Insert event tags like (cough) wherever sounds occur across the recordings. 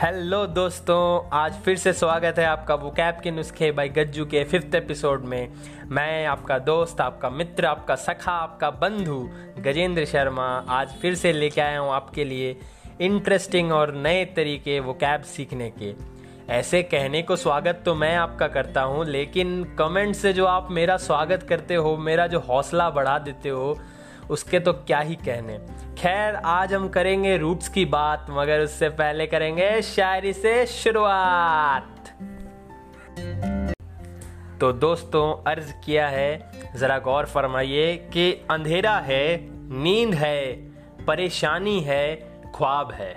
Hello दोस्तों, आज फिर से स्वागत है आपका वुकैब के नुस्खे बाई गज्जू के फिफ्थ एपिसोड में। मैं आपका दोस्त, आपका मित्र, आपका सखा, आपका बंधु, गजेंद्र शर्मा आज फिर से लेके आया हूँ आपके लिए इंटरेस्टिंग और नए तरीके वुकैब सीखने के। ऐसे कहने को स्वागत तो मैं आपका करता हूँ, लेकिन कमेंट से जो आप मेरा स्वागत करते हो, मेरा जो हौसला बढ़ा देते हो उसके तो क्या ही कहने। खैर, आज हम करेंगे रूट्स की बात, मगर उससे पहले करेंगे शायरी से शुरुआत। तो दोस्तों, अर्ज़ किया है, जरा गौर फरमाइए कि अंधेरा है, नींद है, परेशानी है, ख्वाब है।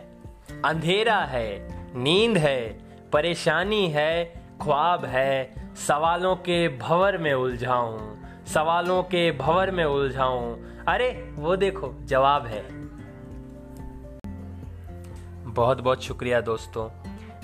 अंधेरा है, नींद है, परेशानी है, ख्वाब है। सवालों के भंवर में उलझाऊं, सवालों के भंवर में उलझाऊं अरे, वो देखो, जवाब है। बहुत बहुत शुक्रिया दोस्तों।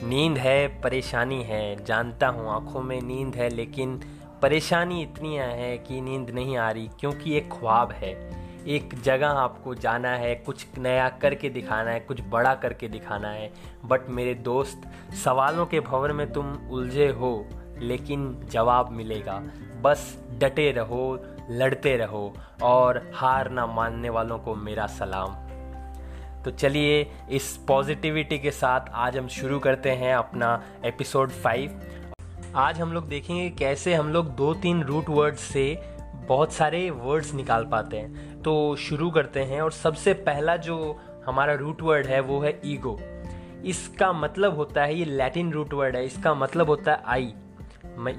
नींद है, परेशानी है, जानता हूँ, आँखों में नींद है, लेकिन परेशानी इतनी है कि नींद नहीं आ रही, क्योंकि एक ख्वाब है। एक जगह आपको जाना है, कुछ नया करके दिखाना है, कुछ बड़ा करके दिखाना है। बट मेरे दोस्त, सवालों के भंवर में तुम उलझे हो, लेकिन जवाब मिलेगा। बस डटे रहो लड़ते रहो और हार ना मानने वालों को मेरा सलाम। तो चलिए, इस पॉजिटिविटी के साथ आज हम शुरू करते हैं अपना एपिसोड फाइव आज हम लोग देखेंगे कैसे हम लोग दो तीन रूट वर्ड्स से बहुत सारे वर्ड्स निकाल पाते हैं। तो शुरू करते हैं और सबसे पहला जो हमारा रूट वर्ड है, वो है ईगो इसका मतलब होता है, ये लैटिन रूट वर्ड है, इसका मतलब होता है आई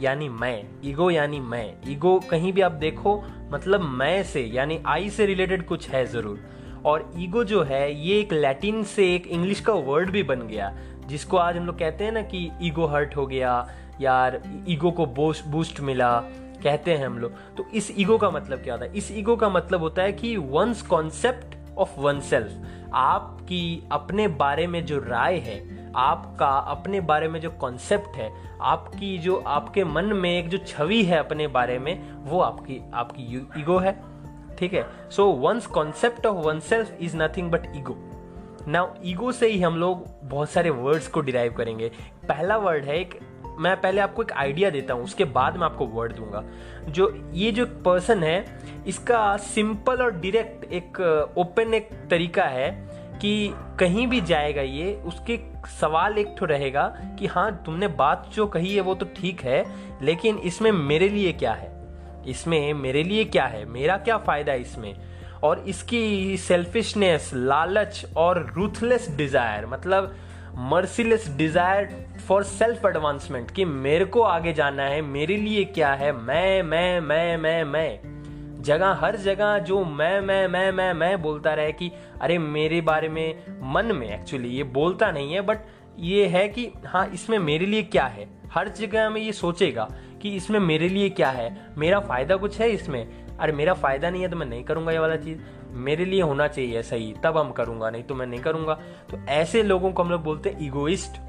यानी मैं, ईगो यानी मैं। ईगो कहीं भी आप देखो मतलब मैं से, यानी आई से रिलेटेड कुछ है ज़रूर। और ईगो जो है, ये एक लैटिन से एक इंग्लिश का वर्ड भी बन गया, जिसको आज हम लोग कहते हैं ना कि ईगो हर्ट हो गया, यार, ईगो को बूस्ट मिला, कहते हैं हम लोग। तो इस ईगो का मतलब क्या होता है? इस ईगो का मतलब होता है कि once concept of oneself आपकी अपने बारे में जो राय है आपका, अपने बारे में जो कॉन्सेप्ट है, आपकी जो, आपके मन में एक जो छवि है अपने बारे में, वो आपकी आपकी ईगो है। ठीक है? So once concept of oneself is nothing but ego now ego से ही हम लोग बहुत सारे वर्ड्स को डिराइव करेंगे। पहला वर्ड है एक, मैं पहले आपको एक आइडिया देता हूँ, उसके बाद मैं आपको वर्ड दूँगा। जो, ये जो पर्सन है, इसका सिंपल और डायरेक्ट एक ओपन एक तरीका है। कि कहीं भी जाएगा ये, उसके सवाल एक तो रहेगा कि हाँ तुमने बात जो कही है वो तो ठीक है, लेकिन इसमें मेरे लिए क्या है? इसमें मेरे लिए क्या है? मेरा क्या फ़ायदा है इसमें? और इसकी सेल्फिशनेस लालच और रूथलेस डिज़ायर मतलब merciless desire for self advancement कि मेरे को आगे जाना है, मेरे लिए क्या है, मैं मैं मैं मैं मैं। जगह, हर जगह जो मैं मैं मैं मैं मैं बोलता रहे कि, अरे, मेरे बारे में मन में एक्चुअली ये बोलता नहीं है बट ये है कि हाँ इसमें मेरे लिए क्या है? हर जगह में ये सोचेगा कि इसमें मेरे लिए क्या है? मेरा फ़ायदा कुछ है इसमें? अरे, मेरा फ़ायदा नहीं है तो मैं नहीं करूँगा ये वाला चीज़। मेरे लिए होना चाहिए सही तब हम करूँगा, नहीं तो मैं नहीं करूँगा। तो ऐसे लोगों को हम लोग बोलते हैं ईगोइस्ट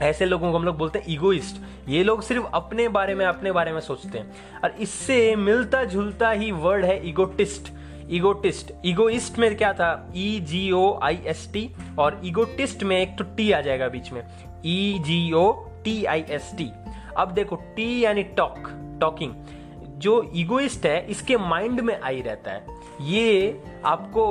ऐसे लोगों को हम लोग बोलते हैं ईगोइस्ट ये लोग सिर्फ़ अपने बारे में, अपने बारे में सोचते हैं। और इससे मिलता जुलता ही वर्ड है ईगोटिस्ट ईगोटिस्ट ईगोइस्ट में क्या था? E G O I S T और इगोटिस्ट में एक तो टी आ जाएगा बीच में। E G O T I S T अब देखो टी यानी टॉक टॉकिंग जो ईगोइस्ट है, इसके माइंड में आई रहता है। ये आपको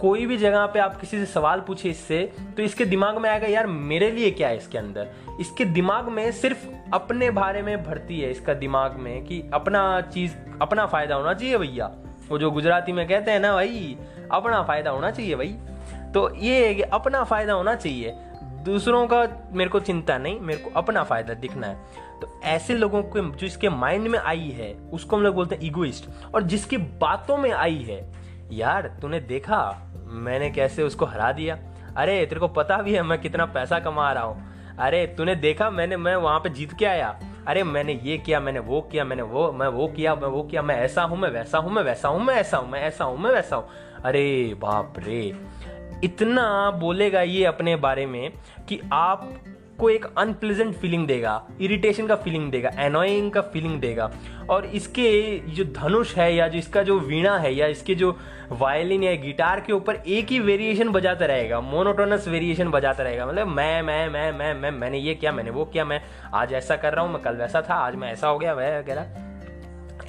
कोई भी जगह पे आप किसी से सवाल पूछे इससे तो इसके दिमाग में आएगा, यार, मेरे लिए क्या है इसके अंदर? इसके दिमाग में सिर्फ़ अपने बारे में भरती है इसका दिमाग में कि अपना चीज़, अपना फ़ायदा होना चाहिए भैया। वो जो गुजराती में कहते हैं ना भाई, अपना फ़ायदा होना चाहिए भाई। तो ये है कि अपना फ़ायदा होना चाहिए। दूसरों का मेरे को चिंता नहीं, मेरे को अपना फ़ायदा दिखना है। तो ऐसे लोगों को, जो इसके माइंड में आई है, उसको हम लोग बोलते हैं इगोइस्ट और जिसकी बातों में आई है यार, तूने देखा? मैंने कैसे उसको हरा दिया? अरे, तेरे को पता भी है मैं कितना पैसा कमा रहा हूँ। अरे, तूने देखा? मैंने, मैं वहाँ पे जीत के आया। अरे, मैंने ये किया, मैंने वो किया, मैंने वो, मैं वो किया, मैं वो किया, मैं ऐसा हूँ, मैं वैसा हूँ, मैं वैसा हूँ, मैं ऐसा हूँ, मैं ऐसा हूँ, मैं वैसा हूँ। अरे, बाप रे। इतना बोलेगा ये अपने बारे में कि आप को एक अनप्लेजेंट फीलिंग देगा इरिटेशन का फीलिंग देगा एनोइंग का फीलिंग देगा। और इसके जो धनुष है या जो इसका जो वीणा है या इसके जो वायलिन या गिटार के ऊपर एक ही वेरिएशन बजाता रहेगा मोनोटोनस वेरिएशन बजाता रहेगा। मतलब मैं मैं मैं मैं मैं, मैंने ये किया, मैंने वो किया, मैं आज ऐसा कर रहा हूँ, मैं कल वैसा था, आज मैं ऐसा हो गया, वह वगैरह।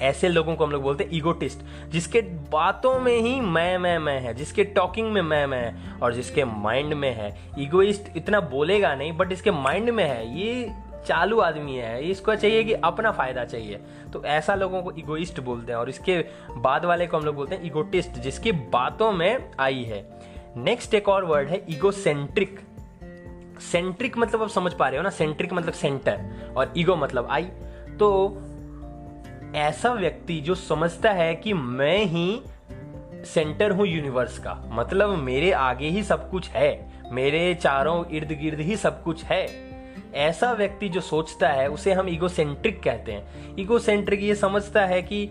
ऐसे लोगों को हम लोग बोलते हैं ईगोटिस्ट जिसके बातों में ही मैं मैं मैं है, जिसके टॉकिंग में मैं मैं है और जिसके माइंड में है। ईगोइस्ट इतना बोलेगा नहीं बट इसके माइंड में है। ये चालू आदमी है। इसको चाहिए कि अपना फ़ायदा चाहिए। तो ऐसा लोगों को इगोइस्ट बोलते हैं और इसके बाद वाले को हम लोग बोलते हैं इगोटिस्ट जिसकी बातों में आई है। नेक्स्ट एक और वर्ड है इगोसेंट्रिक सेंट्रिक मतलब आप समझ पा रहे हो ना? सेंट्रिक मतलब सेंटर और ईगो मतलब आई तो ऐसा व्यक्ति जो समझता है कि मैं ही सेंटर हूँ यूनिवर्स का। मतलब मेरे आगे ही सब कुछ है। मेरे चारों इर्द गिर्द ही सब कुछ है। ऐसा व्यक्ति जो सोचता है, उसे हम ईगोसेंट्रिक कहते हैं। ईगोसेंट्रिक ये समझता है कि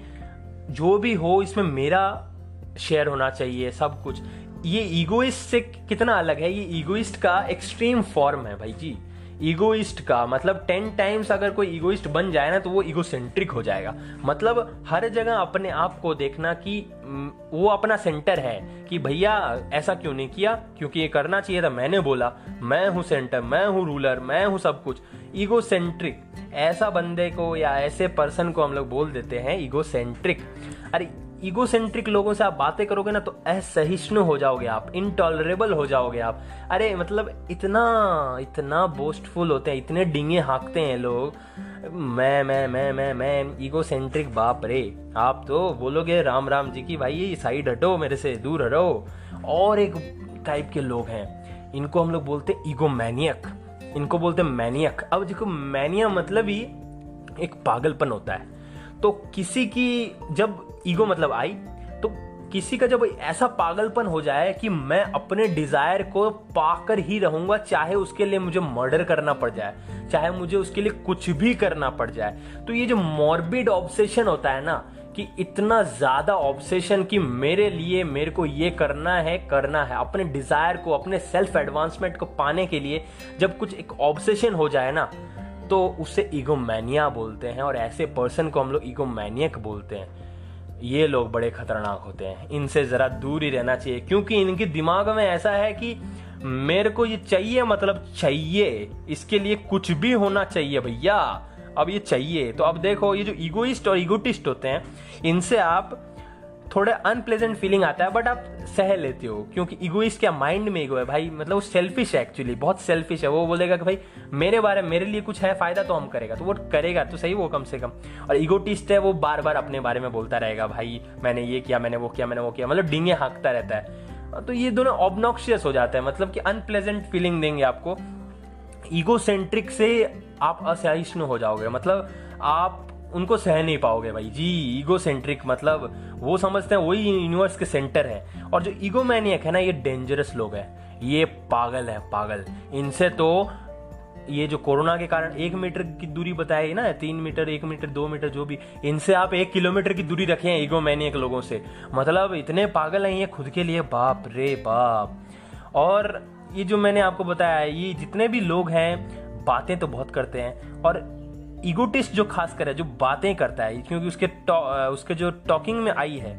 जो भी हो, इसमें मेरा शेयर होना चाहिए, सब कुछ। ये ईगोइस्ट से कितना अलग है? ये ईगोइस्ट का एक्सट्रीम फॉर्म है भाई जी। ईगोइस्ट का मतलब टेन टाइम्स अगर कोई ईगोइस्ट बन जाए ना तो वो ईगोसेंट्रिक हो जाएगा। मतलब हर जगह अपने आप को देखना कि वो अपना सेंटर है कि भैया, ऐसा क्यों नहीं किया? क्योंकि ये करना चाहिए था, मैंने बोला, मैं हूँ सेंटर मैं हूँ रूलर मैं हूँ सब कुछ। ईगोसेंट्रिक ऐसा बंदे को या ऐसे पर्सन को हम लोग बोल देते हैं ईगोसेंट्रिक अरे ईगोसेंट्रिक लोगों से आप बातें करोगे ना तो असहिष्णु हो जाओगे आप इनटॉलरेबल हो जाओगे आप। अरे मतलब इतना इतना बोस्टफुल होते हैं, इतने डिंगे हाँकते हैं लोग। मैं मैं मैं मैं मैं ईगोसेंट्रिक बाप रे। आप तो बोलोगे राम राम जी की, भाई साइड हटो मेरे से, दूर हटो। और एक टाइप के लोग हैं, इनको हम लोग बोलते ईगो मैनियक इनको बोलते मैनियक अब देखो मैनिया मतलब ही एक पागलपन होता है। तो किसी की जब ईगो मतलब आई तो किसी का जब ऐसा पागलपन हो जाए कि मैं अपने डिज़ायर को पाकर ही रहूँगा, चाहे उसके लिए मुझे मर्डर करना पड़ जाए, चाहे मुझे उसके लिए कुछ भी करना पड़ जाए तो ये जो मॉर्बिड ऑब्सेशन होता है ना, कि इतना ज़्यादा ऑब्सेशन कि मेरे लिए मेरे को ये करना है करना है, अपने डिज़ायर को, अपने सेल्फ एडवांसमेंट को पाने के लिए जब कुछ एक ऑब्सेशन हो जाए ना तो उसे ईगोमैनिया बोलते हैं और ऐसे पर्सन को हम लोग ईगोमैनियक बोलते हैं। ये लोग बड़े खतरनाक होते हैं। इनसे जरा दूर ही रहना चाहिए, क्योंकि इनके दिमाग में ऐसा है कि मेरे को ये चाहिए मतलब चाहिए। इसके लिए कुछ भी होना चाहिए भैया। अब ये चाहिए। तो अब देखो, ये जो इगोइस्ट और इगोटिस्ट होते हैं, इनसे आप थोड़ा अनप्लेजेंट फीलिंग आता है बट आप सह लेते हो, क्योंकि इगोइस्ट क्या माइंड में ईगो है भाई? मतलब वो सेल्फिश है एक्चुअली बहुत सेल्फिश है। वो बोलेगा कि भाई, मेरे बारे में, मेरे लिए कुछ है, फ़ायदा तो हम करेगा तो वो करेगा तो सही वो कम से कम। और इगोटिस्ट है, वो बार बार अपने बारे में बोलता रहेगा, भाई, मैंने ये किया, मैंने वो किया, मैंने वो किया मतलब डिंगे हाँकता रहता है। तो ये दोनों ऑबनॉक्शियस हो जाता है मतलब कि अनप्लेजेंट फीलिंग देंगे आपको। ईगोसेंट्रिक से आप असहिष्णु हो जाओगे मतलब आप उनको सह नहीं पाओगे भाई। जी ईगो सेंट्रिक मतलब वो समझते हैं, वही यूनिवर्स के सेंटर है। और जो ईगो मैनियक है ना, ये डेंजरस लोग है। ये पागल है, पागल। इनसे तो ये जो कोरोना के कारण एक मीटर की दूरी बताई ना, तीन मीटर, एक मीटर, दो मीटर, जो भी, इनसे आप एक किलोमीटर की दूरी रखे ईगो मैनियक लोगों से। मतलब इतने पागल हैं ये खुद के लिए, बाप रे बाप। और ये जो मैंने आपको बताया, ये जितने भी लोग हैं, बातें तो बहुत करते हैं। और ईगोटिस्ट जो खास कर है, जो बातें करता है, क्योंकि उसके उसके जो टॉकिंग में आई है,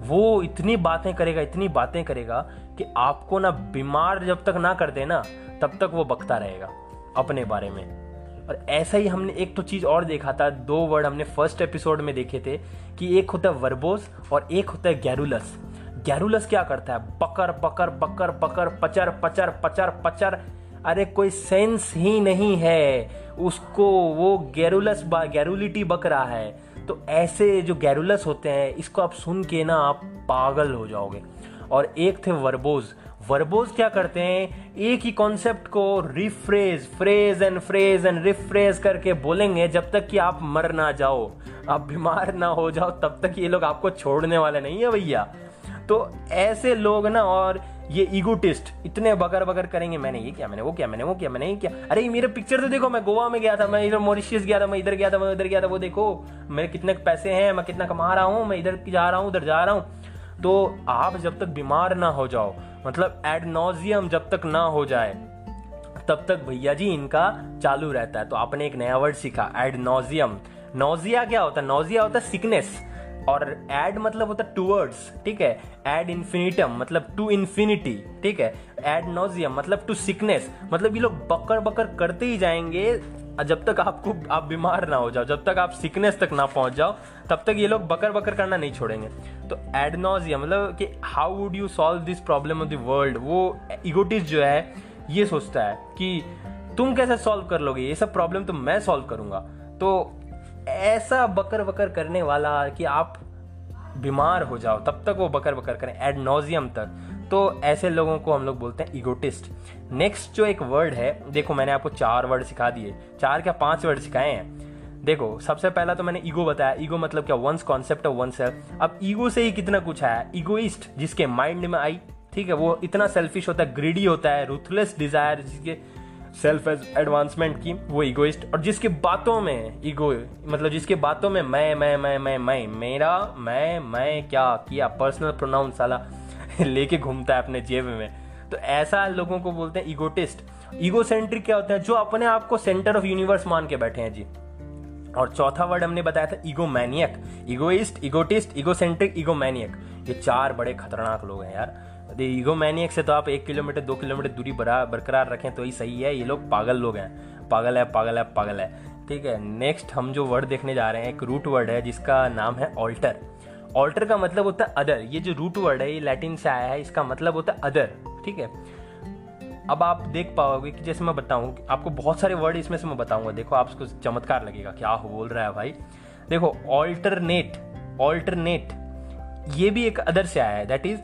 वो इतनी बातें करेगा, इतनी बातें करेगा कि आपको ना बीमार जब तक ना कर दे ना, तब तक वो बकता रहेगा अपने बारे में। और ऐसा ही हमने एक तो चीज़ और देखा था, दो वर्ड हमने फ़र्स्ट एपिसोड में देखे थे कि एक होता है वर्बोस और एक होता है गैरुलस गैरुलस क्या करता है? बकर बकर बकर बकर, पचर पचर पचर पचर अरे कोई सेंस ही नहीं है। उसको वो गैरुलस गैरुलिटी बक रहा है। तो ऐसे जो गैरुलस होते हैं, इसको आप सुन के ना आप पागल हो जाओगे। और एक थे वर्बोज। वर्बोज क्या करते हैं? एक ही कॉन्सेप्ट को rephrase phrase and phrase and rephrase करके बोलेंगे, जब तक कि आप मर ना जाओ। आप बीमार ना हो जाओ, तब तक ये लोग आपको छोड़ने वाले नहीं है भैया। तो ऐसे लोग ना, और ये ईगोटिस्ट इतने बगर बगर करेंगे, मैंने ये किया, मैंने वो किया, मैंने वो किया, मैंने ये किया। अरे मेरे पिक्चर तो देखो, मैं गोवा में गया था, मैं इधर मॉरिशियस गया था, मैं इधर गया था, मैं उधर गया था, वो देखो, मेरे कितने पैसे हैं, मैं कितना कमा रहा हूँ, मैं इधर जा रहा हूँ, उधर जा रहा हूँ। तो आप जब तक बीमार ना हो जाओ मतलब एडनोजियम जब तक ना हो जाए, तब तक भैया जी इनका चालू रहता है। तो आपने एक नया वर्ड सीखा एडनोजियम नोजिया क्या होता है? नोजिया होता है सिकनेस और एड मतलब होता है टूवर्ड्स ठीक है? एड इन्फिनिटम मतलब टू इन्फिनिटी ठीक है? एड नोजियम मतलब टू सिकनेस मतलब ये लोग बकर बकर करते ही जाएँगे जब तक आपको, आप बीमार ना हो जाओ, जब तक आप सिकनेस तक ना पहुँच जाओ, तब तक ये लोग बकर बकर करना नहीं छोड़ेंगे। तो एडनोजिया मतलब कि how would you solve this problem of the world वो इगोटिस जो है, ये सोचता है कि तुम कैसे सॉल्व कर लोगे? ये सब प्रॉब्लम तो मैं सॉल्व करूँगा। तो ऐसा बकर बकर करने वाला कि आप बीमार हो जाओ, तब तक वो बकर बकर करें एडनोजियम तक। तो ऐसे लोगों को हम लोग बोलते हैं इगोटिस्ट नेक्स्ट जो एक वर्ड है, देखो मैंने आपको चार वर्ड सिखा दिए। चार क्या पाँच वर्ड सिखाए हैं? देखो, सबसे पहला तो मैंने ईगो बताया। ईगो मतलब क्या? Once concept of oneself अब ईगो से ही कितना कुछ आया? ईगोइस्ट जिसके माइंड में आई, ठीक है, वो इतना सेल्फिश होता है ग्रीडी होता है रूथलेस डिज़ायर जिसके सेल्फ एडवांसमेंट की वो इगोइस्ट और जिसके बातों में ईगो मतलब जिसके बातों में मैं मैं मैं मैं मैं, मेरा, मैं मैं, क्या किया पर्सनल प्रोनाउंस साला (laughs) लेके घूमता है अपने जेब में। तो ऐसा लोगों को बोलते हैं ईगोटिस्ट ईगोसेंट्रिक क्या होता है? जो अपने आप को सेंटर ऑफ़ यूनिवर्स मान के बैठे हैं जी। और चौथा वर्ड हमने बताया था egomaniac egoist egotist egocentric egomaniac ये चार बड़े खतरनाक लोग हैं यार। ईगो मैनियक से तो आप एक किलोमीटर, दो किलोमीटर दूरी बरकरार रखें तो ही सही है। ये लोग पागल लोग हैं। पागल है पागल है पागल है। ठीक है नेक्स्ट हम जो वर्ड देखने जा रहे हैं, एक रूट वर्ड है, जिसका नाम है ऑल्टर ऑल्टर का मतलब होता है अदर ये जो रूट वर्ड है, ये लैटिन से आया है, इसका मतलब होता है अदर ठीक है? अब आप देख पाओगे कि जैसे मैं बताऊँ, आपको बहुत सारे वर्ड इसमें से मैं बताऊँगा। देखो आपको चमत्कार लगेगा, क्या बोल रहा है भाई? देखो ऑल्टरनेट ऑल्टरनेट ये भी एक अदर से आया है। दैट इज़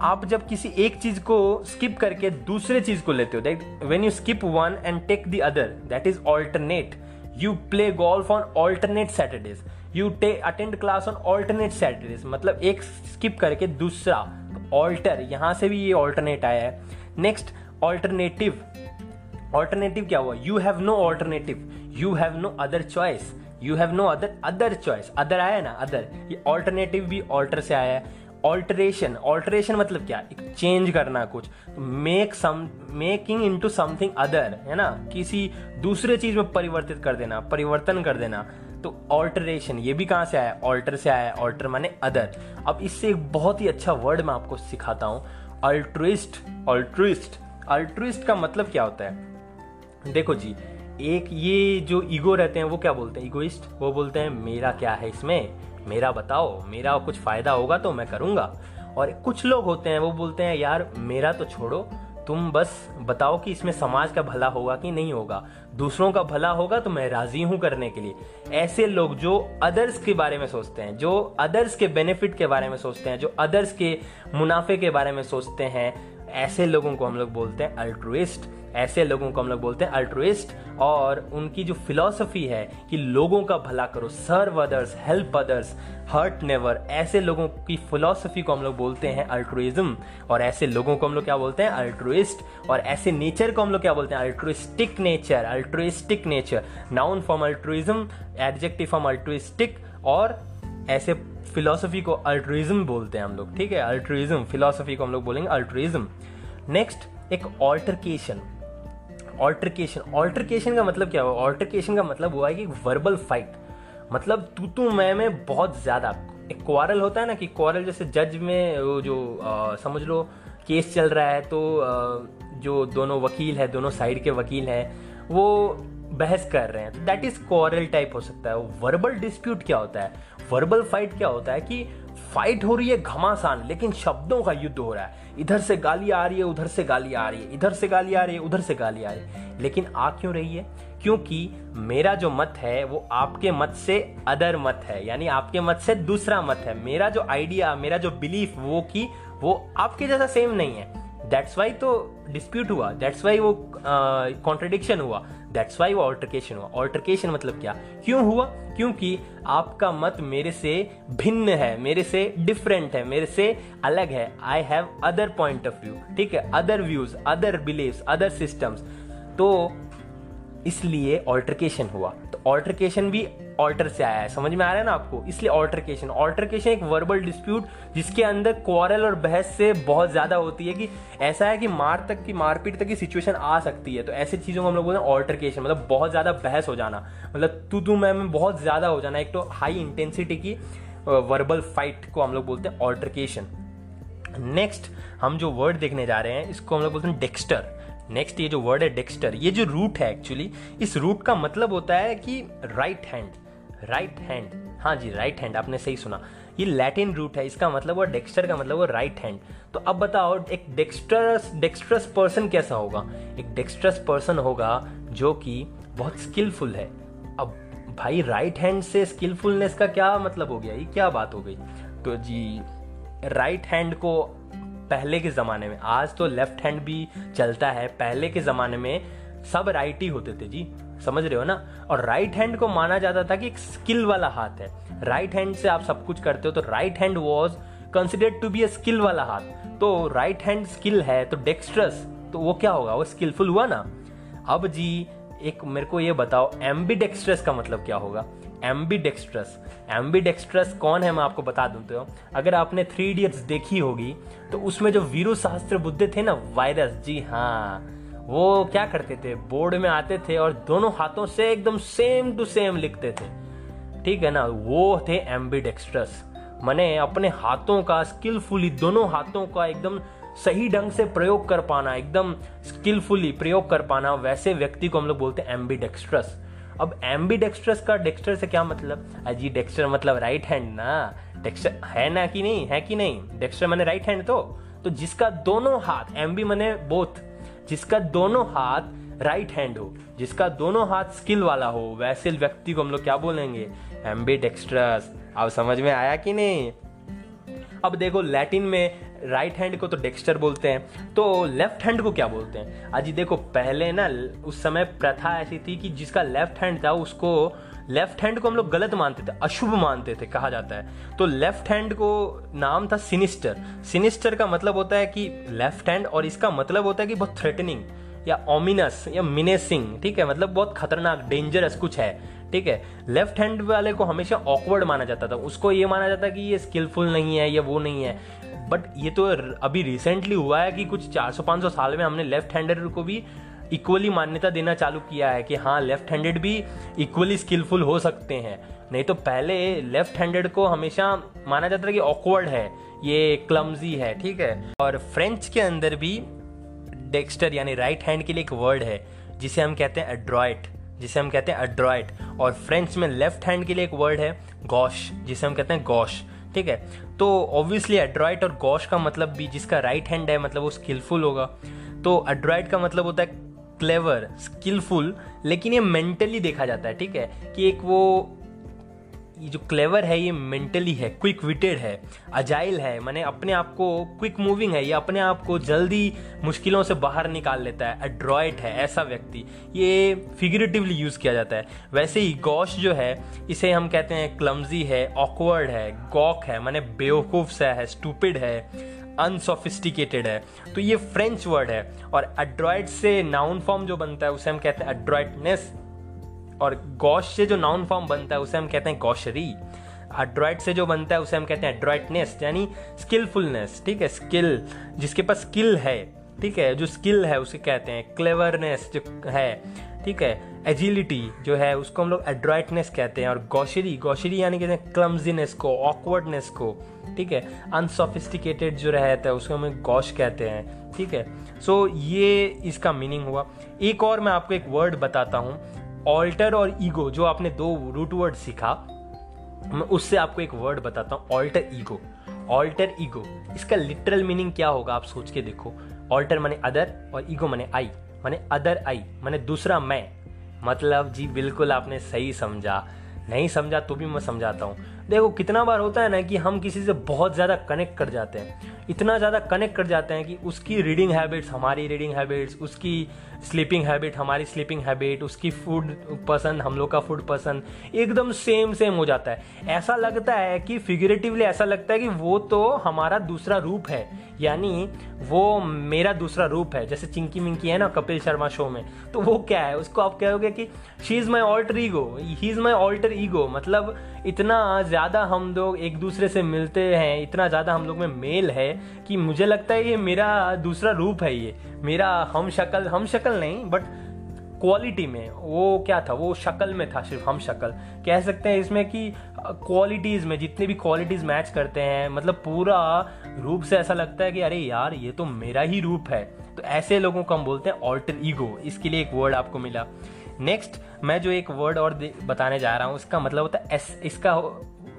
आप जब किसी एक चीज़ को स्किप करके दूसरे चीज़ को लेते हो that when you skip one and take the other that is alternate you play golf on alternate Saturdays you attend class on alternate Saturdays मतलब एक स्किप करके दूसरा ऑल्टर तो यहाँ से भी ये ऑल्टरनेट आया है। नेक्स्ट ऑल्टरनेटिव ऑल्टरनेटिव क्या हुआ? You have no alternative you have no other choice you have no other other choice other आया ना? अदर ये ऑल्टरनेटिव भी ऑल्टर से आया है। ऑल्टरेशन ऑल्टरेशन मतलब क्या? चेंज करना कुछ। Make some making into something other है ना? किसी दूसरे चीज़ में परिवर्तित कर देना, परिवर्तन कर देना। तो ऑल्टरेशन ये भी कहाँ से आया? ऑल्टर से आया। ऑल्टर माने अदर अब इससे एक बहुत ही अच्छा वर्ड मैं आपको सिखाता हूँ। अल्ट्रिस्ट अल्ट्रिस्ट अल्ट्रिस्ट का मतलब क्या होता है? देखो जी, एक ये जो ईगो रहते हैं, वो क्या बोलते हैं? ईगोइस्ट वो बोलते हैं, मेरा क्या है इसमें? मेरा बताओ, मेरा कुछ फ़ायदा होगा तो मैं करूँगा। और कुछ लोग होते हैं, वो बोलते हैं, यार, मेरा तो छोड़ो, तुम बस बताओ कि इसमें समाज का भला होगा कि नहीं होगा? दूसरों का भला होगा तो मैं राज़ी हूँ करने के लिए। ऐसे लोग जो अदर्स के बारे में सोचते हैं, जो अदर्स के बेनिफिट के बारे में सोचते हैं, जो अदर्स के मुनाफे के बारे में सोचते हैं, ऐसे लोगों को हम लोग बोलते हैं अल्ट्रुइस्ट ऐसे लोगों को हम लोग बोलते हैं अल्ट्रोइस्ट और उनकी जो फिलॉसफी है कि लोगों का भला करो serve others help others hurt never ऐसे लोगों की फिलॉसफी को हम लोग बोलते हैं अल्ट्रुइज्म और ऐसे लोगों को हम लोग क्या बोलते हैं अल्ट्रोइस्ट और ऐसे नेचर को हम लोग क्या बोलते हैं altruistic nature altruistic nature noun form altruism adjective form altruistic और ऐसे फिलोसफी को अल्ट्रोइज्म बोलते हैं हम लोग, ठीक है? अल्ट्रुइज्म फिलोसफी को हम लोग बोलेंगे अल्ट्रुइज्म नेक्स्ट एक ऑल्टरकेशन ऑल्टरकेशन ऑल्टरकेशन का मतलब क्या हुआ? ऑल्टरकेशन का मतलब हुआ है कि वर्बल फाइट मतलब तू तू मैं में बहुत ज़्यादा। एक क्वारल होता है ना कि क्वारल जैसे जज में वो जो आ, समझ लो केस चल रहा है तो आ, जो दोनों वकील है दोनों साइड के वकील हैं वो बहस कर रहे हैं। तो दैट इज़ क्वारल टाइप हो सकता है। वर्बल डिस्प्यूट क्या होता है? वर्बल फाइट क्या होता है कि फाइट हो रही है घमासान, लेकिन शब्दों का युद्ध हो रहा है। इधर से गाली आ रही है, उधर से गाली आ रही है, इधर से गाली आ रही है, उधर से गाली आ रही है। लेकिन आ क्यों रही है? क्योंकि मेरा जो मत है, वो आपके मत से अदर मत है, यानी आपके मत से दूसरा मत है। मेरा जो आइडिया मेरा जो बिलीफ वो की वो आपके जैसा सेम नहीं है। दैट्स वाई तो डिस्प्यूट हुआ दैट्स वाई वो कॉन्ट्रडिक्शन हुआ। दैट्स वाई वो ऑल्टरकेशन हुआ। ऑल्टरकेशन मतलब क्या? क्यों हुआ? क्योंकि आपका मत मेरे से भिन्न है, मेरे से डिफरेंट है, मेरे से अलग है। I have other point of view ठीक है? Other views other believe other systems तो इसलिए ऑल्टरकेशन हुआ। तो ऑल्टरकेशन भी ऑल्टर से आया है। समझ में आ रहा है ना आपको? इसलिए ऑल्टरकेशन ऑल्टरकेशन एक वर्बल डिस्प्यूट जिसके अंदर क्वारल और बहस से बहुत ज़्यादा होती है कि ऐसा है कि मार तक की मारपीट तक की सिचुएशन आ सकती है। तो ऐसी चीज़ों को हम लोग बोलते हैं ऑल्टरकेशन मतलब बहुत ज़्यादा बहस हो जाना। मतलब तू तू मैं में बहुत ज़्यादा हो जाना। एक तो हाई इंटेंसिटी की वर्बल फाइट को हम लोग बोलते हैं ऑल्टरकेशन नेक्स्ट हम जो वर्ड देखने जा रहे हैं, इसको हम लोग बोलते हैं डेक्स्टर नेक्स्ट ये जो वर्ड है डेक्स्टर ये जो रूट है एक्चुअली इस रूट का मतलब होता है कि राइट हैंड राइट हैंड हाँ जी राइट हैंड आपने सही सुना। ये लैटिन रूट है, इसका मतलब वो डेक्स्टर का मतलब वो राइट हैंड तो अब बताओ, एक डेक्स्ट्रस डेक्स्ट्रस पर्सन कैसा होगा? एक डेक्स्ट्रस पर्सन होगा जो कि बहुत स्किलफुल है। अब भाई राइट हैंड से स्किलफुलनेस का क्या मतलब हो गया? ये क्या बात हो गई? तो जी राइट हैंड को पहले के ज़माने में। आज तो लेफ़्ट हैंड भी चलता है। पहले के ज़माने में सब राइट ही होते थे जी। समझ रहे हो ना? और राइट हैंड को माना जाता था कि एक स्किल वाला हाथ है। राइट हैंड से आप सब कुछ करते हो तो right hand was considered to be a skill वाला हाथ। तो राइट हैंड स्किल है तो डेक्स्ट्रस तो वो क्या होगा? वो स्किलफुल हुआ ना? अब जी, एक मेरे को ये बताओ एम्बी डेक्स्ट्रस का मतलब क्या होगा? एम्बी डेक्स्ट्रस एम्बी डेक्स्ट्रस कौन है, मैं आपको बता दूँ तो अगर आपने थ्री इडियट्स देखी होगी तो उसमें जो वीरू शास्त्र बुद्ध थे ना वायरस जी हाँ वो क्या करते थे? बोर्ड में आते थे और दोनों हाथों से एकदम सेम टू सेम लिखते थे। ठीक है ना? वो थे एम्बी डेक्स्ट्रस मैंने अपने हाथों का स्किलफुली दोनों हाथों का एकदम सही ढंग से प्रयोग कर पाना, एकदम स्किलफुली प्रयोग कर पाना, वैसे व्यक्ति को हम लोग बोलते हैं एम्बी डेक्स्ट्रस अब एम्बी डेक्स्ट्रस का डेक्स्टर से क्या मतलब? अजी डेक्स्टर मतलब राइट हैंड ना। डेक्स्टर है ना कि नहीं? है कि नहीं? डेक्स्टर मैंने राइट हैंड तो। तो जिसका दोनों हाथ एम्बी मैंने बोथ जिसका दोनों हाथ राइट हैंड हो, जिसका दोनों हाथ स्किल वाला हो, वैसे व्यक्ति को हम लोग क्या बोलेंगे? एम्बी डेक्स्ट्रस अब समझ में आया कि नहीं? अब देखो लैटिन में राइट हैंड को तो डेक्स्टर बोलते हैं तो लेफ़्ट हैंड को क्या बोलते हैं? अजी देखो, पहले ना, उस समय प्रथा ऐसी थी कि जिसका लेफ़्ट हैंड था, उसको लेफ़्ट हैंड को हम लोग गलत मानते थे, अशुभ मानते थे, कहा जाता है। तो लेफ़्ट हैंड को नाम था सिनिस्टर सिनिस्टर का मतलब होता है कि लेफ़्ट हैंड, और इसका मतलब होता है कि बहुत थ्रेटनिंग या ओमिनस या मिनेसिंग ठीक है? मतलब बहुत खतरनाक डेंजरस कुछ है, ठीक है? लेफ़्ट हैंड वाले को हमेशा ऑकवर्ड माना जाता था। उसको ये माना जाता कि ये स्किलफुल नहीं है, या वो नहीं है। बट ये तो अभी रिसेंटली हुआ है कि कुछ 400-500 साल में हमने लेफ़्ट हैंडेड को भी इक्वली मान्यता देना चालू किया है कि हाँ लेफ़्ट हैंडेड भी इक्वली स्किलफुल हो सकते हैं। नहीं तो पहले लेफ़्ट हैंडेड को हमेशा माना जाता था कि ऑकवर्ड है, ये क्लमजी है, ठीक है? और फ्रेंच के अंदर भी डेक्स्टर यानी राइट हैंड के लिए एक वर्ड है, जिसे हम कहते हैं एड्रॉइट जिसे हम कहते हैं एड्रॉइट और फ्रेंच में लेफ़्ट हैंड के लिए एक वर्ड है गॉश जिसे हम कहते हैं गॉश ठीक है? तो ऑब्वियसली एड्रॉइड और गॉश का मतलब भी जिसका राइट हैंड है मतलब वो स्किलफुल होगा। तो एड्रॉइड का मतलब होता है क्लेवर स्किलफुल लेकिन ये मेंटली देखा जाता है, ठीक है? कि एक वो ये जो क्लेवर है, ये मेंटली है क्विक विटेड है अजाइल है, मैंने अपने आप को क्विक मूविंग है, ये अपने आप को जल्दी मुश्किलों से बाहर निकाल लेता है एड्रॉइट है, ऐसा व्यक्ति। ये फिगरेटिवली यूज़ किया जाता है। वैसे ही गॉश जो है, इसे हम कहते हैं क्लमजी है ऑकवर्ड है गॉक है, मैंने बेवकूफ़ सा है स्टूपिड है अनसोफिस्टिकेटेड है। तो ये फ्रेंच वर्ड है, और एड्रॉइड से नाउन फॉर्म जो बनता है, उसे हम कहते हैं एड्रॉइडनेस और गॉश से जो नाउन फॉर्म बनता है उसे हम कहते हैं गौशरी। एड्रॉइड से जो बनता है उसे हम कहते हैं एड्रॉइडनेस यानी स्किलफुलनेस ठीक है? स्किल जिसके पास स्किल है ठीक है? जो स्किल है उसे कहते हैं क्लेवरनेस जो है ठीक है? एजिलिटी जो है उसको हम लोग एड्रॉइटनेस कहते हैं और गौशरी गौशरी यानी कहते हैं क्लमजीनेस को ऑकवर्डनेस को ठीक है? अनसोफिस्टिकेटेड जो रहता है उसको हम गौश कहते हैं ठीक है? सो so, ये इसका मीनिंग हुआ। एक और मैं आपको एक वर्ड बताता हूँ ऑल्टर और ईगो जो आपने दो रूट वर्ड सीखा, मैं उससे आपको एक वर्ड बताता हूँ ऑल्टर ईगो ऑल्टर ईगो इसका लिटरल मीनिंग क्या होगा, आप सोच के देखो। ऑल्टर माने अदर और ईगो माने आई माने अदर आई माने दूसरा मैं। मतलब जी, बिल्कुल आपने सही समझा। नहीं समझा तो भी मैं समझाता हूँ। देखो, कितना बार होता है ना कि हम किसी से बहुत ज़्यादा कनेक्ट कर जाते हैं। इतना ज़्यादा कनेक्ट कर जाते हैं कि उसकी रीडिंग हैबिट्स हमारी रीडिंग हैबिट्स उसकी स्लीपिंग हैबिट हमारी स्लीपिंग हैबिट उसकी फ़ूड पसंद, हम लोग का फ़ूड पसंद, एकदम सेम सेम हो जाता है। ऐसा लगता है कि फिगरेटिवली ऐसा लगता है कि वो तो हमारा दूसरा रूप है। यानी वो मेरा दूसरा रूप है, जैसे चिंकी मिंकी है ना कपिल शर्मा शो में। तो वो क्या है? उसको आप कहोगे कि she is my alter ego he is my alter ego मतलब इतना ज़्यादा हम लोग एक दूसरे से मिलते हैं, इतना ज़्यादा हम लोग में मेल है कि मुझे लगता है ये मेरा दूसरा रूप है ये। मेरा हम शक्ल हम शक्ल नहीं बट क्वालिटी में, वो क्या था? वो शक्ल में था, सिर्फ़ हम शक्ल। कह सकते हैं इसमें कि क्वालिटीज़ में, जितने भी क्वालिटीज़ मैच करते हैं मतलब पूरा रूप से ऐसा लगता है कि, अरे यार, ये तो मेरा ही रूप है। तो ऐसे लोगों को हम बोलते हैं ऑल्टर ईगो इसके लिए एक वर्ड आपको मिला। नेक्स्ट मैं जो एक वर्ड और बताने जा रहा हूँ, इसका मतलब होता है एस, इसका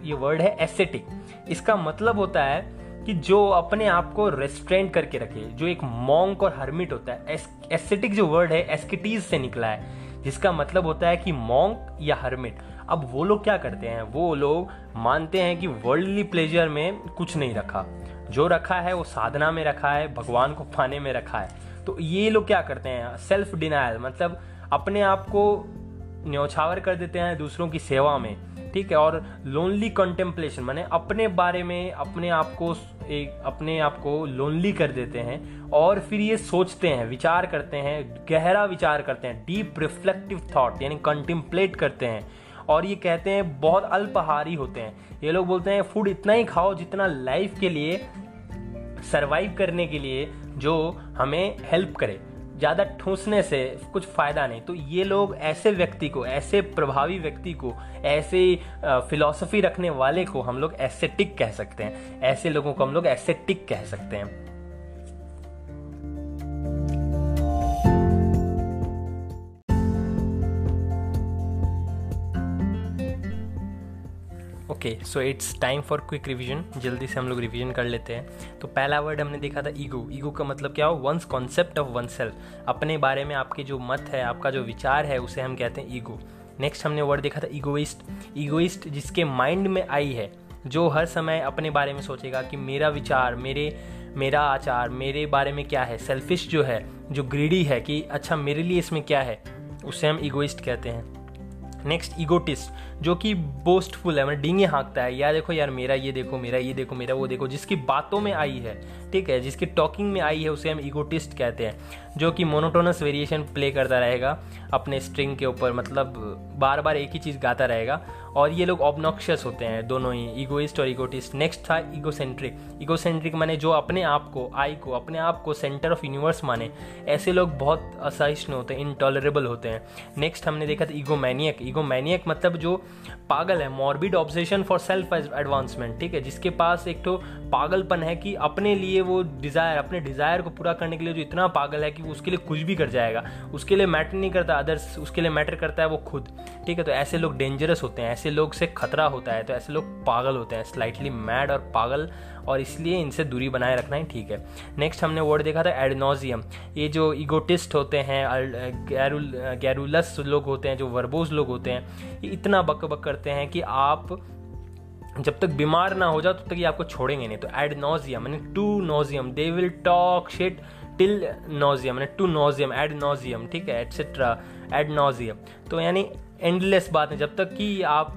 ये वर्ड है एसेटिक इसका मतलब होता है कि जो अपने आप को रेस्ट्रेंट करके रखे, जो एक मॉन्क और हर्मिट होता है एस्थेटिक जो वर्ड है एस्किटीज से निकला है, जिसका मतलब होता है कि मॉन्क या हर्मिट अब वो लोग क्या करते हैं? वो लोग मानते हैं कि वर्ल्डली प्लेजर में कुछ नहीं रखा। जो रखा है, वो साधना में रखा है, भगवान को पाने में रखा है। तो ये लोग क्या करते हैं? सेल्फ डिनायल मतलब अपने आप को न्यौछावर कर देते हैं दूसरों की सेवा में, ठीक है? और लोनली कंटेम्पलेशन माने अपने बारे में, अपने आप को एक अपने आप को लोनली कर देते हैं और फिर ये सोचते हैं, विचार करते हैं, गहरा विचार करते हैं डीप रिफ्लेक्टिव थॉट यानी कंटिम्पलेट करते हैं। और ये कहते हैं, बहुत अल्पहारी होते हैं। ये लोग बोलते हैं, फ़ूड इतना ही खाओ जितना लाइफ के लिए सर्वाइव करने के लिए जो हमें हेल्प करे। ज़्यादा ठूसने से कुछ फ़ायदा नहीं। तो ये लोग ऐसे व्यक्ति को, ऐसे प्रभावी व्यक्ति को, ऐसे फिलॉसफी रखने वाले को हम लोग एसेटिक कह सकते हैं। ऐसे लोगों को हम लोग एसेटिक कह सकते हैं। Okay so it's time for quick revision जल्दी से हम लोग रिवीजन कर लेते हैं। तो पहला वर्ड हमने देखा था ईगो ईगो का मतलब क्या हो one's concept of oneself अपने बारे में आपके जो मत है, आपका जो विचार है, उसे हम कहते हैं ईगो नेक्स्ट हमने वर्ड देखा था ईगोइस्ट ईगोइस्ट जिसके माइंड में आई है, जो हर समय अपने बारे में सोचेगा कि मेरा विचार, मेरे, मेरा आचार, मेरे बारे में क्या है? सेल्फिश जो है, जो ग्रीडी है कि अच्छा मेरे लिए इसमें क्या है, उसे हम ईगोइस्ट कहते हैं। नेक्स्ट इगोटिस्ट जो कि बोस्टफुल है मतलब डींगे हाँकता है, यार देखो यार, मेरा ये देखो, मेरा ये देखो, मेरा वो देखो। जिसकी बातों में आई है, ठीक है, जिसकी टॉकिंग में आई है, उसे हम इगोटिस्ट कहते हैं। जो कि मोनोटोनस वेरिएशन प्ले करता रहेगा अपने स्ट्रिंग के ऊपर मतलब बार बार एक ही चीज़ गाता रहेगा। और ये लोग ऑबनॉक्शियस होते हैं, दोनों ही ईगोइस्ट और ईगोटिस्ट नेक्स्ट था ईगोसेंट्रिक ईगोसेंट्रिक माने जो अपने आप को आई को, अपने आप को सेंटर ऑफ़ यूनिवर्स माने। ऐसे लोग बहुत असहिष्णु होते हैं इनटॉलरेबल होते हैं। नेक्स्ट हमने देखा था ईगोमैनियक ईगोमैनियक मतलब जो पागल है morbid obsession for self advancement ठीक है? जिसके पास एक तो पागलपन है कि अपने लिए वो डिज़ायर अपने डिज़ायर को पूरा करने के लिए जो इतना पागल है कि उसके लिए कुछ भी कर जाएगा। उसके लिए मैटर नहीं करता अदर्स उसके लिए मैटर करता है वो खुद। ठीक है तो ऐसे लोग डेंजरस होते हैं, ऐसे लोग से खतरा होता है तो ऐसे लोग पागल होते हैं स्लाइटली मैड और पागल, और इसलिए इनसे दूरी बनाए रखना ही ठीक है। नेक्स्ट हमने वर्ड देखा था एडनोजियम ये जो ईगोटिस्ट होते हैं गैरुल गैरुलस लोग होते हैं, जो वर्बोज लोग होते हैं, ये इतना बक बक करते हैं कि आप जब तक बीमार ना हो जाओ, तब तो तक ये आपको छोड़ेंगे नहीं। तो एड नोजियम मैंने to nauseam they will talk shit till nauseam मैंने टू नोजियम, एड नोजियम, ठीक है एटसेट्रा एड नोजियम। तो यानी एंडलेस बात है, जब तक कि आप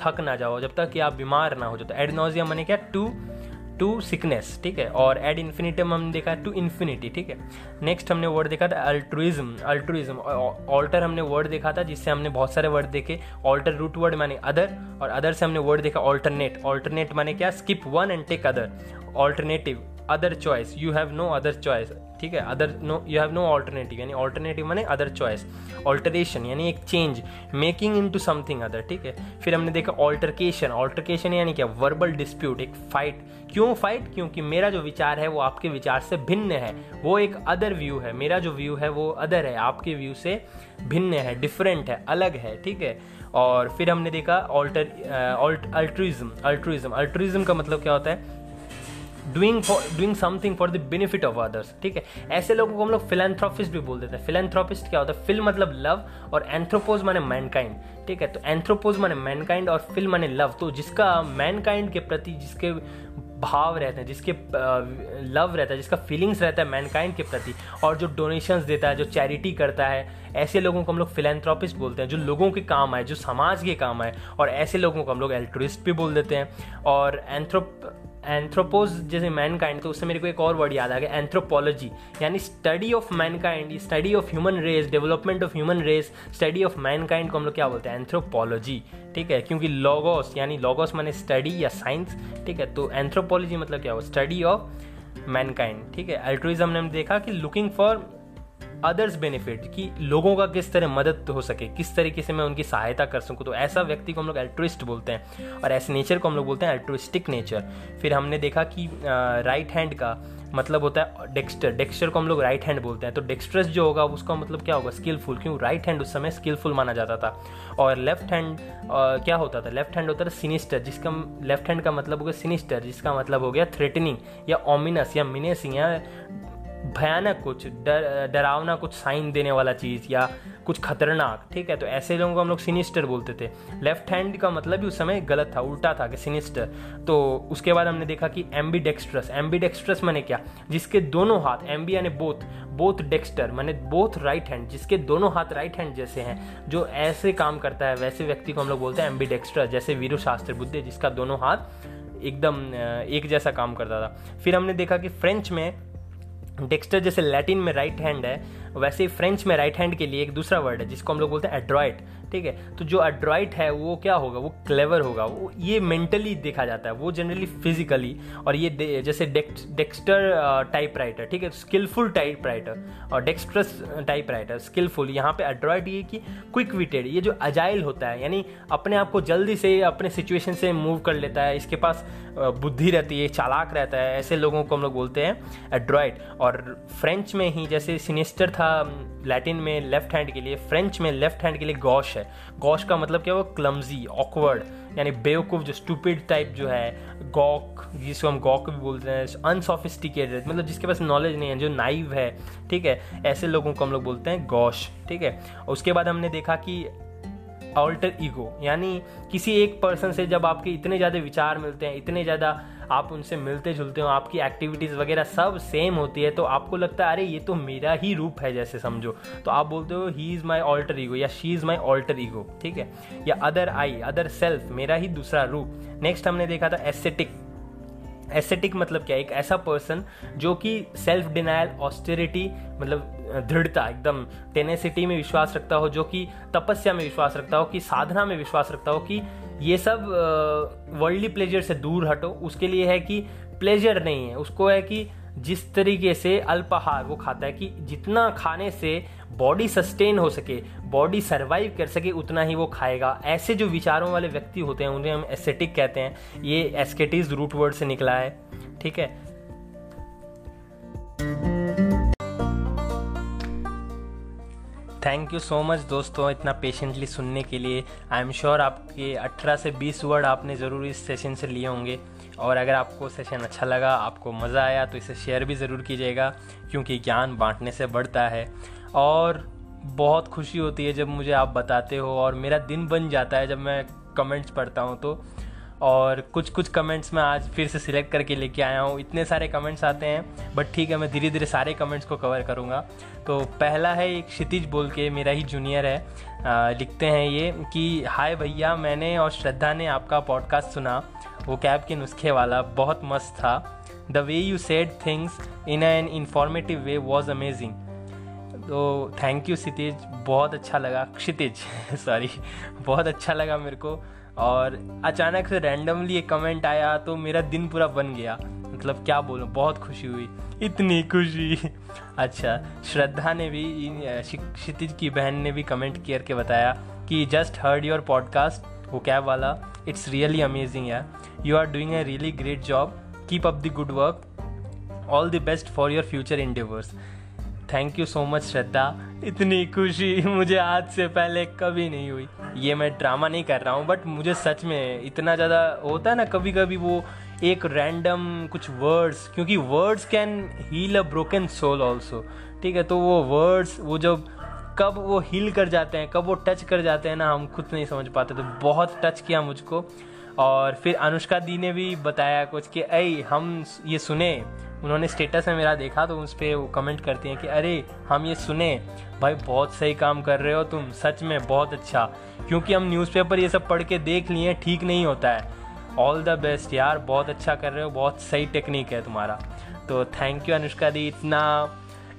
थक ना जाओ, जब तक कि आप बीमार ना हो जाओ तो एड नोजियम मैंने क्या? टू टू सिकनेस ठीक है, और एड इन्फिनिटम हमने देखा टू इन्फिनिटी ठीक है। नेक्स्ट हमने वर्ड देखा था अल्ट्रुइज्म अल्ट्रुइज्म ऑल्टर हमने वर्ड देखा था, जिससे हमने बहुत सारे वर्ड देखे ऑल्टर रूट वर्ड माने अदर और अदर से हमने वर्ड देखा ऑल्टरनेट ऑल्टरनेट माने क्या? Skip one and take other alternative other choice you have no other choice ठीक है? Other no you have no alternative यानी ऑल्टरनेटिव माने अदर चॉइस ऑल्टरेशन यानी एक change making into something other ठीक है? फिर हमने देखा ऑल्टरकेशन ऑल्टरकेशन यानी क्या? वर्बल डिस्प्यूट एक फाइट क्यों फाइट क्योंकि मेरा जो विचार है वो आपके विचार से भिन्न है। वो एक अदर व्यू है। मेरा जो व्यू है वो अदर है। आपके व्यू से भिन्न है डिफरेंट है, अलग है, ठीक है? और फिर हमने देखा ऑल्टर अल्ट्रिज्म अल्ट्रिज्म अल्ट्रिज्म का मतलब क्या होता है? Doing for doing something for the benefit of others ठीक है? ऐसे लोगों को हम लोग फिलेंथ्रोपिस्ट भी बोल देते हैं। फिलेंथ्रोपिस्ट क्या होता है? फिल मतलब लव और एंथ्रोपोज माने मैनकाइंड ठीक है? तो एंथ्रोपोज माने मैनकाइंड और फिल माने लव तो जिसका मैनकाइंड के प्रति जिसके भाव रहते हैं, जिसके लव रहता है, जिसका फीलिंग्स रहता है मैनकाइंड के प्रति, और जो डोनेशंस देता है, जो चैरिटी करता है, ऐसे लोगों को हम लोग फिलेंथ्रोपिस्ट बोलते हैं, जो लोगों के काम आए, जो समाज के काम आए, और ऐसे लोगों को हम लोग एल्ट्रिस्ट भी बोल देते हैं। और एंथ्रोप एंथ्रोपोज जैसे मैन काइंड तो उससे मेरे को एक और वर्ड याद आ गया एंथ्रोपोलॉजी यानी study of mankind study of human race development of human race study of mankind को हम लोग क्या बोलते हैं? एंथ्रोपोलॉजी ठीक है? क्योंकि लॉगोस यानी लॉगोस माने स्टडी या साइंस ठीक है? तो एंथ्रोपोलॉजी मतलब क्या हो स्टडी ऑफ़ मैनकाइंड ठीक है? अल्ट्रुइज्म ने देखा कि लुकिंग फॉर अदर्स बेनिफिट कि लोगों का किस तरह मदद हो सके, किस तरीके से मैं उनकी सहायता कर सकूँ। तो ऐसा व्यक्ति को हम लोग एल्ट्रिस्ट बोलते हैं और ऐसे नेचर को हम लोग बोलते हैं एल्ट्रिस्टिक नेचर फिर हमने देखा कि राइट हैंड का मतलब होता है डेक्स्टर डेक्स्टर को हम लोग राइट हैंड बोलते हैं। तो डेक्स्ट्रस जो होगा, उसका मतलब क्या होगा? स्किलफुल क्यों? राइट हैंड उस समय स्किलफुल माना जाता था। और लेफ़्ट हैंड क्या होता था? लेफ़्ट हैंड होता था सिनिस्टर जिसका लेफ़्ट हैंड का मतलब हो गया सिनिस्टर जिसका मतलब हो गया थ्रेटनिंग या ओमिनस या मिनेसिंग या भयानक कुछ डर, डरावना कुछ साइन देने वाला चीज़ या कुछ खतरनाक, ठीक है? तो ऐसे लोगों को हम लोग सिनिस्टर बोलते थे। लेफ़्ट हैंड का मतलब भी उस समय गलत था, उल्टा था कि सिनिस्टर तो उसके बाद हमने देखा कि एम्बी डेक्स्ट्रस एम्बी डेक्स्ट्रस मैंने क्या? जिसके दोनों हाथ एम्बी यानी बोथ बोथ डेक्स्टर मैंने बोथ राइट हैंड जिसके दोनों हाथ राइट हैंड जैसे हैं, जो ऐसे काम करता है, वैसे व्यक्ति को हम लोग बोलते हैं एम्बी डेक्स्ट्रस जैसे वीरू शास्त्र बुद्धि, जिसका दोनों हाथ एकदम एक जैसा काम करता था। फिर हमने देखा कि फ्रेंच में डेक्स्टर जैसे लैटिन में राइट हैंड है वैसे ही फ्रेंच में राइट हैंड के लिए एक दूसरा वर्ड है, जिसको हम लोग बोलते हैं एड्रॉइट ठीक है? तो जो एड्रॉइट है, वो क्या होगा? वो क्लेवर होगा। वो, ये मेंटली देखा जाता है। वो जनरली फिजिकली और ये जैसे डेक्स्टर टाइप राइटर ठीक है? स्किलफुल टाइप राइटर और डेक्स्ट्रस टाइप राइटर स्किलफुल यहाँ पे एड्रॉइड ये कि क्विक विटेड ये जो अजाइल होता है, यानी अपने आप को जल्दी से अपने सिचुएशन से मूव कर लेता है। इसके पास बुद्धि रहती है, चालाक रहता है, ऐसे लोगों को हम लोग बोलते हैं एड्रॉइड और फ्रेंच में ही जैसे सिनेस्टर था लैटिन में लेफ़्ट हैंड के लिए फ्रेंच में लेफ़्ट हैंड के लिए गॉश है। गॉश का मतलब क्या वो क्लमजी ऑकवर्ड यानी बेवकूफ़, जो स्टूपिड टाइप जो है गॉक जिसको हम गॉक भी बोलते हैं अनसोफिस्टिकेटेड मतलब जिसके पास नॉलेज नहीं है, जो नाइव है, ठीक है? ऐसे लोगों को हम लोग बोलते हैं गौश ठीक है? उसके बाद हमने देखा कि ऑल्टर ईगो यानी किसी एक पर्सन से जब आपके इतने ज़्यादा विचार मिलते हैं, इतने ज़्यादा आप उनसे मिलते जुलते हो, आपकी एक्टिविटीज़ वगैरह सब सेम होती है तो आपको लगता है, अरे, ये तो मेरा ही रूप है, जैसे समझो। तो आप बोलते हो he is my alter ego या she is my alter ego ठीक है? या अदर आई अदर सेल्फ मेरा ही दूसरा रूप। नेक्स्ट हमने देखा था एसेटिक एसेटिक मतलब क्या? एक ऐसा पर्सन जो कि सेल्फ डिनायल ऑस्टेरिटी मतलब दृढ़ता, एकदम टेनेसिटी में विश्वास रखता हो, जो कि तपस्या में विश्वास रखता हो, कि साधना में विश्वास रखता हो, कि ये सब वर्ल्डली प्लेजर से दूर हटो। उसके लिए है कि प्लेजर नहीं है। उसको है कि जिस तरीके से अल्पाहार वो खाता है कि जितना खाने से बॉडी सस्टेन हो सके बॉडी सरवाइव कर सके, उतना ही वो खाएगा। ऐसे जो विचारों वाले व्यक्ति होते हैं, उन्हें हम एस्थेटिक कहते हैं। ये एस्केटिज रूट वर्ड से निकला है। ठीक है? थैंक यू सो मच दोस्तों इतना पेशेंटली सुनने के लिए। आई एम श्योर आपके 18 से 20 वर्ड आपने ज़रूर इस सेशन से लिए होंगे। और अगर आपको सेशन अच्छा लगा, आपको मज़ा आया तो इसे शेयर भी ज़रूर कीजिएगा, क्योंकि ज्ञान बांटने से बढ़ता है। और बहुत खुशी होती है जब मुझे आप बताते हो, और मेरा दिन बन जाता है जब मैं कमेंट्स पढ़ता हूँ तो और कुछ कुछ कमेंट्स मैं आज फिर से सिलेक्ट करके लेके आया हूँ। इतने सारे कमेंट्स आते हैं बट ठीक है मैं धीरे धीरे सारे कमेंट्स को कवर करूँगा। तो पहला है एक क्षितिज बोल के मेरा ही जूनियर है। आ, लिखते हैं ये कि हाय भैया मैंने और श्रद्धा ने आपका पॉडकास्ट सुना। वो कैब के नुस्खे वाला बहुत मस्त था। The way you said things in an informative way was amazing तो थैंक यू क्षितिज बहुत अच्छा लगा। क्षितिज (laughs) सॉरी बहुत अच्छा लगा मेरे को। और अचानक से रैंडमली एक कमेंट आया तो मेरा दिन पूरा बन गया। मतलब क्या बोलूँ, बहुत खुशी हुई। इतनी खुशी। अच्छा श्रद्धा ने भी क्षितिज की बहन ने भी कमेंट करके बताया कि जस्ट हर्ड योर पॉडकास्ट वो कैब वाला। It's really amazing yeah you are doing a really great job keep up the good work all the best for your future endeavours thank you so much Shraddha. इतनी खुशी मुझे आज से पहले कभी नहीं हुई। ये मैं ड्रामा नहीं कर रहा हूँ बट मुझे सच में इतना ज़्यादा होता है ना कभी कभी वो एक रैंडम कुछ वर्ड्स क्योंकि words can heal a broken soul also ठीक है तो वो वर्ड्स वो जब, कब वो हील कर जाते हैं, कब वो टच कर जाते हैं ना, हम खुद नहीं समझ पाते। तो बहुत टच किया मुझको। और फिर अनुष्का दी ने भी बताया कुछ कि अई हम ये सुने उन्होंने स्टेटस में मेरा देखा तो उस पर वो कमेंट करती हैं कि, अरे, हम ये सुने। भाई, बहुत सही काम कर रहे हो तुम, सच में बहुत अच्छा। क्योंकि हम न्यूज़पेपर ये सब पढ़ के देख लिए, ठीक नहीं होता है। ऑल द बेस्ट यार, बहुत अच्छा कर रहे हो, बहुत सही टेक्निक है तुम्हारा। तो थैंक यू अनुष्का दी, इतना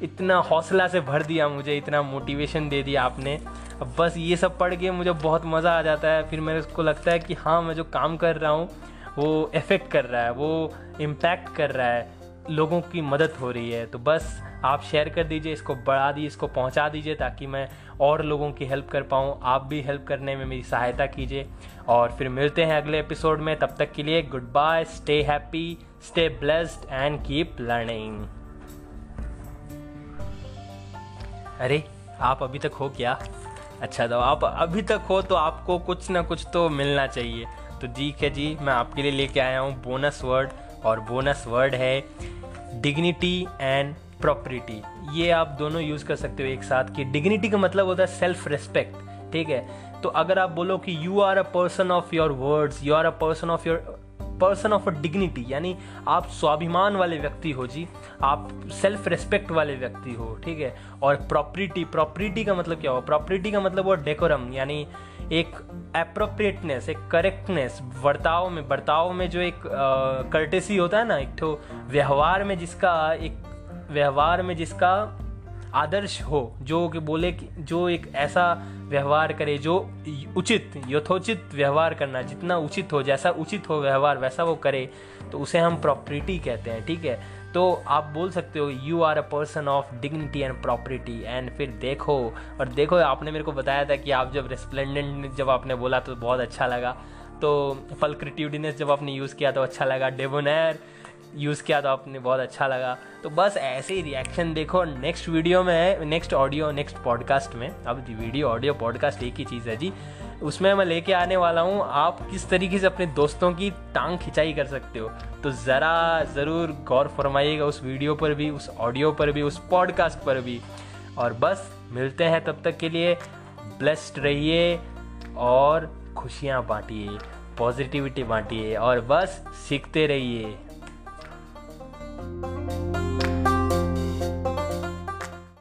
इतना हौसला से भर दिया मुझे, इतना मोटिवेशन दे दिया आपने। अब बस ये सब पढ़ के मुझे बहुत मज़ा आ जाता है। फिर मेरे को लगता है कि हाँ मैं जो काम कर रहा हूँ, वो इफ़ेक्ट कर रहा है, वो इम्पैक्ट कर रहा है। लोगों की मदद हो रही है। तो बस आप शेयर कर दीजिए, इसको बढ़ा दीजिए, इसको पहुँचा दीजिए ताकि मैं और लोगों की हेल्प कर पाऊँ। आप भी हेल्प करने में मेरी सहायता कीजिए। और फिर मिलते हैं अगले एपिसोड में। तब तक के लिए goodbye stay happy stay blessed and keep learning अरे, आप अभी तक हो क्या? अच्छा तो आप अभी तक हो तो आपको कुछ ना कुछ तो मिलना चाहिए। तो ठीक है जी, मैं आपके लिए लेके आया हूँ। बोनस वर्ड और बोनस वर्ड है डिग्निटी एंड प्रॉपर्टी ये आप दोनों यूज़ कर सकते हो एक साथ कि डिग्निटी का मतलब होता है सेल्फ रिस्पेक्ट ठीक है? तो अगर आप बोलो कि you are a person of your words you are a person of your person of a dignity यानी आप स्वाभिमान वाले व्यक्ति हो जी, आप सेल्फ रिस्पेक्ट वाले व्यक्ति हो, ठीक है? और प्रॉपर्टी प्रॉपर्टी का मतलब क्या हो प्रॉपर्टी का मतलब वो डेकोरम यानी एक अप्रोप्रिएटनेस एक करेक्टनेस बर्ताव में बर्ताव में जो एक कर्टेसी होता है ना, एक तो व्यवहार में जिसका, एक व्यवहार में जिसका आदर्श हो, जो कि बोले कि, जो एक ऐसा व्यवहार करे, जो उचित, यथोचित व्यवहार करना, जितना उचित हो, जैसा उचित हो व्यवहार, वैसा वो करे तो उसे हम प्रॉपर्टी कहते हैं, ठीक है? तो आप बोल सकते हो you are a person of dignity and property and फिर देखो, और देखो, आपने मेरे को बताया था कि आप जब रेस्प्लेंडेंट जब आपने बोला तो बहुत अच्छा लगा। तो फल्क्रिट्यूडिनेस जब आपने यूज़ किया तो अच्छा लगा। डेबोनर यूज़ किया तो आपने बहुत अच्छा लगा। तो बस ऐसे ही रिएक्शन देखो नेक्स्ट वीडियो में नेक्स्ट ऑडियो नेक्स्ट पॉडकास्ट में। अब वीडियो ऑडियो पॉडकास्ट एक ही चीज़ है जी। उसमें मैं लेके आने वाला हूँ, आप किस तरीके से अपने दोस्तों की टांग खिंचाई कर सकते हो? तो ज़रा ज़रूर गौर फरमाइएगा उस वीडियो पर भी, उस ऑडियो पर भी, उस पॉडकास्ट पर भी। और बस, मिलते हैं तब तक के लिए ब्लेस्ड रहिए और खुशियाँ बांटिए पॉजिटिविटी बांटिए और बस, सीखते रहिए। Thank you.